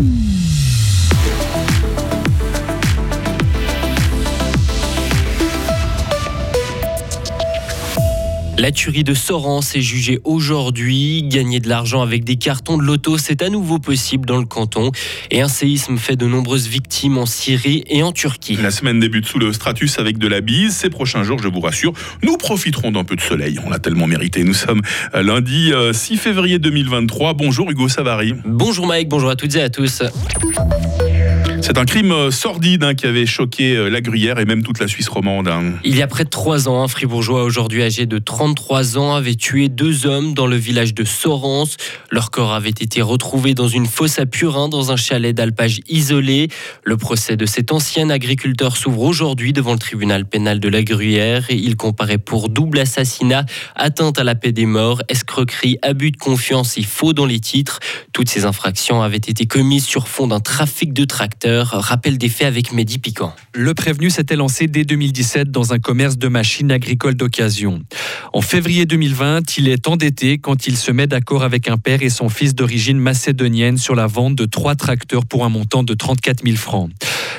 Mm-hmm. La tuerie de Sorens est jugée aujourd'hui. Gagner de l'argent avec des cartons de loto, c'est à nouveau possible dans le canton. Et un séisme fait de nombreuses victimes en Syrie et en Turquie. La semaine débute sous le stratus avec de la bise. Ces prochains jours, je vous rassure, nous profiterons d'un peu de soleil. On l'a tellement mérité. Nous sommes lundi 6 euh, février 2023. Bonjour Hugo Savary. Bonjour Mike, bonjour à toutes et à tous. C'est un crime euh, sordide hein, qui avait choqué euh, la Gruyère et même toute la Suisse romande. Hein. Il y a près de trois ans, un fribourgeois aujourd'hui âgé de 33 ans avait tué deux hommes dans le village de Sorens. Leur corps avait été retrouvé dans une fosse à Purin dans un chalet d'alpage isolé. Le procès de cet ancien agriculteur s'ouvre aujourd'hui devant le tribunal pénal de la Gruyère il comparaît pour double assassinat, atteinte à la paix des morts, escroquerie, abus de confiance et faux dans les titres. Toutes ces infractions avaient été commises sur fond d'un trafic de tracteurs Rappel des faits avec Mehdi Piquant. Le prévenu s'était lancé dès 2017 dans un commerce de machines agricoles d'occasion. En février 2020, il est endetté quand il se met d'accord avec un père et son fils d'origine macédonienne sur la vente de trois tracteurs pour un montant de 34 000 francs.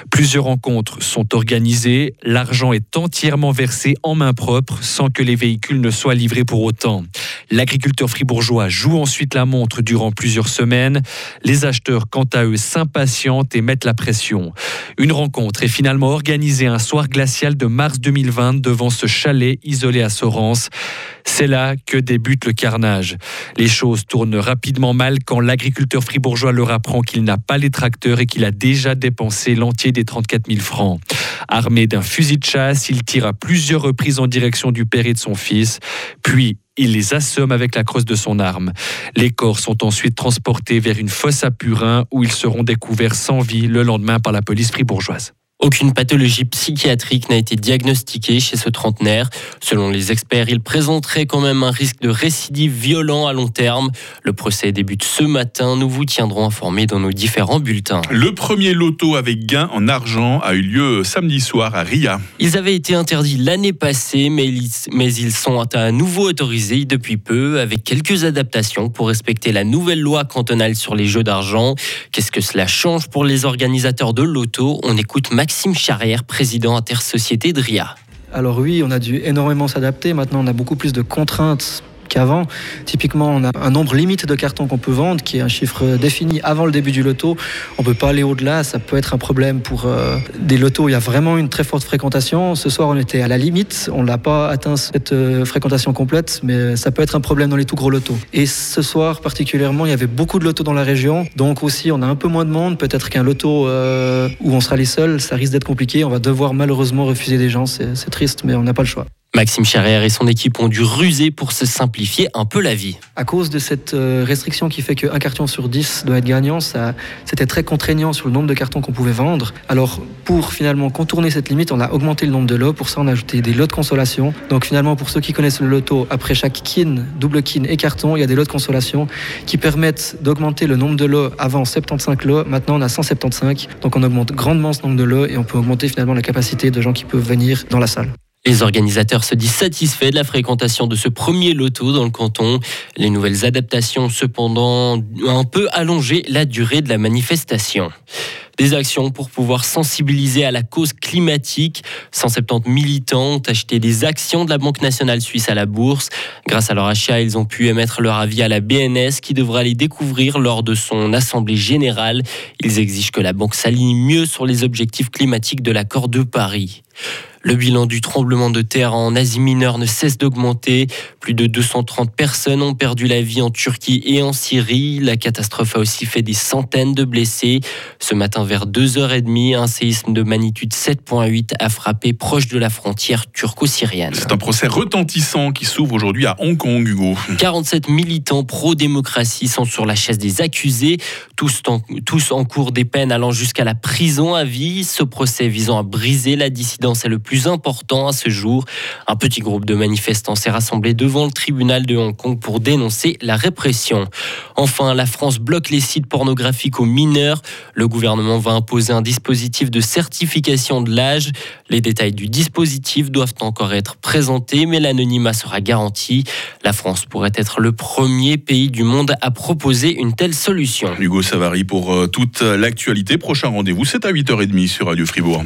Plusieurs rencontres sont organisées, l'argent est entièrement versé en main propre sans que les véhicules ne soient livrés pour autant. L'agriculteur fribourgeois joue ensuite la montre durant plusieurs semaines. Les acheteurs, quant à eux, s'impatientent et mettent la pression. Une rencontre est finalement organisée un soir glacial de mars 2020 devant ce chalet isolé à Sorens. C'est là que débute le carnage. Les choses tournent rapidement mal quand l'agriculteur fribourgeois leur apprend qu'il n'a pas les tracteurs et qu'il a déjà dépensé l'entier des 34 000 francs. Armé d'un fusil de chasse, il tire à plusieurs reprises en direction du père et de son fils, puis il les assomme avec la crosse de son arme. Les corps sont ensuite transportés vers une fosse à Purin où ils seront découverts sans vie le lendemain par la police fribourgeoise. Aucune pathologie psychiatrique n'a été diagnostiquée chez ce trentenaire. Selon les experts, il présenterait quand même un risque de récidive violent à long terme. Le procès débute ce matin. Nous vous tiendrons informés dans nos différents bulletins. Le premier loto avec gain en argent a eu lieu samedi soir à Ria. Ils avaient été interdits l'année passée, mais ils, mais ils sont à nouveau autorisés depuis peu, avec quelques adaptations pour respecter la nouvelle loi cantonale sur les jeux d'argent. Qu'est-ce que cela change pour les organisateurs de loto? On écoute Max Maxime Charrière, président intersociété de RIA. Alors oui, on a dû énormément s'adapter. Maintenant, on a beaucoup plus de contraintes qu'avant. Typiquement, on a un nombre limite de cartons qu'on peut vendre, qui est un chiffre défini avant le début du loto. On peut pas aller au-delà, ça peut être un problème pour euh, des lotos. Il y a vraiment une très forte fréquentation. Ce soir, on était à la limite, on n'a pas atteint cette euh, fréquentation complète, mais ça peut être un problème dans les tout gros lotos. Et ce soir particulièrement, il y avait beaucoup de lotos dans la région, donc aussi on a un peu moins de monde. Peut-être qu'un loto euh, où on sera les seuls, ça risque d'être compliqué. On va devoir malheureusement refuser des gens. C'est triste, mais on n'a pas le choix. Maxime Charrière et son équipe ont dû ruser pour se simplifier un peu la vie. À cause de cette euh, restriction qui fait qu'un carton sur 10 doit être gagnant, ça, c'était très contraignant sur le nombre de cartons qu'on pouvait vendre. Alors, pour finalement contourner cette limite, on a augmenté le nombre de lots. Pour ça, on a ajouté des lots de consolation. Donc, finalement, pour ceux qui connaissent le loto, après chaque kin, double kin et carton, il y a des lots de consolation qui permettent d'augmenter le nombre de lots. Avant 75 lots, maintenant on a 175. Donc, on augmente grandement ce nombre de lots et on peut augmenter finalement la capacité de gens qui peuvent venir dans la salle. Les organisateurs se disent satisfaits de la fréquentation de ce premier loto dans le canton. Les nouvelles adaptations, cependant, ont un peu allongé la durée de la manifestation. Des actions pour pouvoir sensibiliser à la cause climatique. 170 militants ont acheté des actions de la Banque nationale suisse à la bourse. Grâce à leur achat, ils ont pu émettre leur avis à la BNS qui devra les découvrir lors de son assemblée générale. Ils exigent que la banque s'aligne mieux sur les objectifs climatiques de l'accord de Paris. Le bilan du tremblement de terre en Asie mineure ne cesse d'augmenter. Plus de 230 personnes ont perdu la vie en Turquie et en Syrie. La catastrophe a aussi fait des centaines de blessés. Ce matin, vers 2h30, un séisme de magnitude 7.8 a frappé proche de la frontière turco-syrienne. C'est un procès retentissant qui s'ouvre aujourd'hui à Hong Kong, Hugo. 47 militants pro-démocratie sont sur la chaise des accusés, tous en, tous en cours des peines allant jusqu'à la prison à vie. Ce procès visant à briser la dissidence est le plus plus importants à ce jour. Un petit groupe de manifestants s'est rassemblé devant le tribunal de Hong Kong pour dénoncer la répression. Enfin, la France bloque les sites pornographiques aux mineurs. Le gouvernement va imposer un dispositif de certification de l'âge. Les détails du dispositif doivent encore être présentés, mais l'anonymat sera garanti. La France pourrait être le premier pays du monde à proposer une telle solution. Hugo Savary pour euh, toute l'actualité. Prochain rendez-vous, c'est à 8h30 sur Radio Fribourg.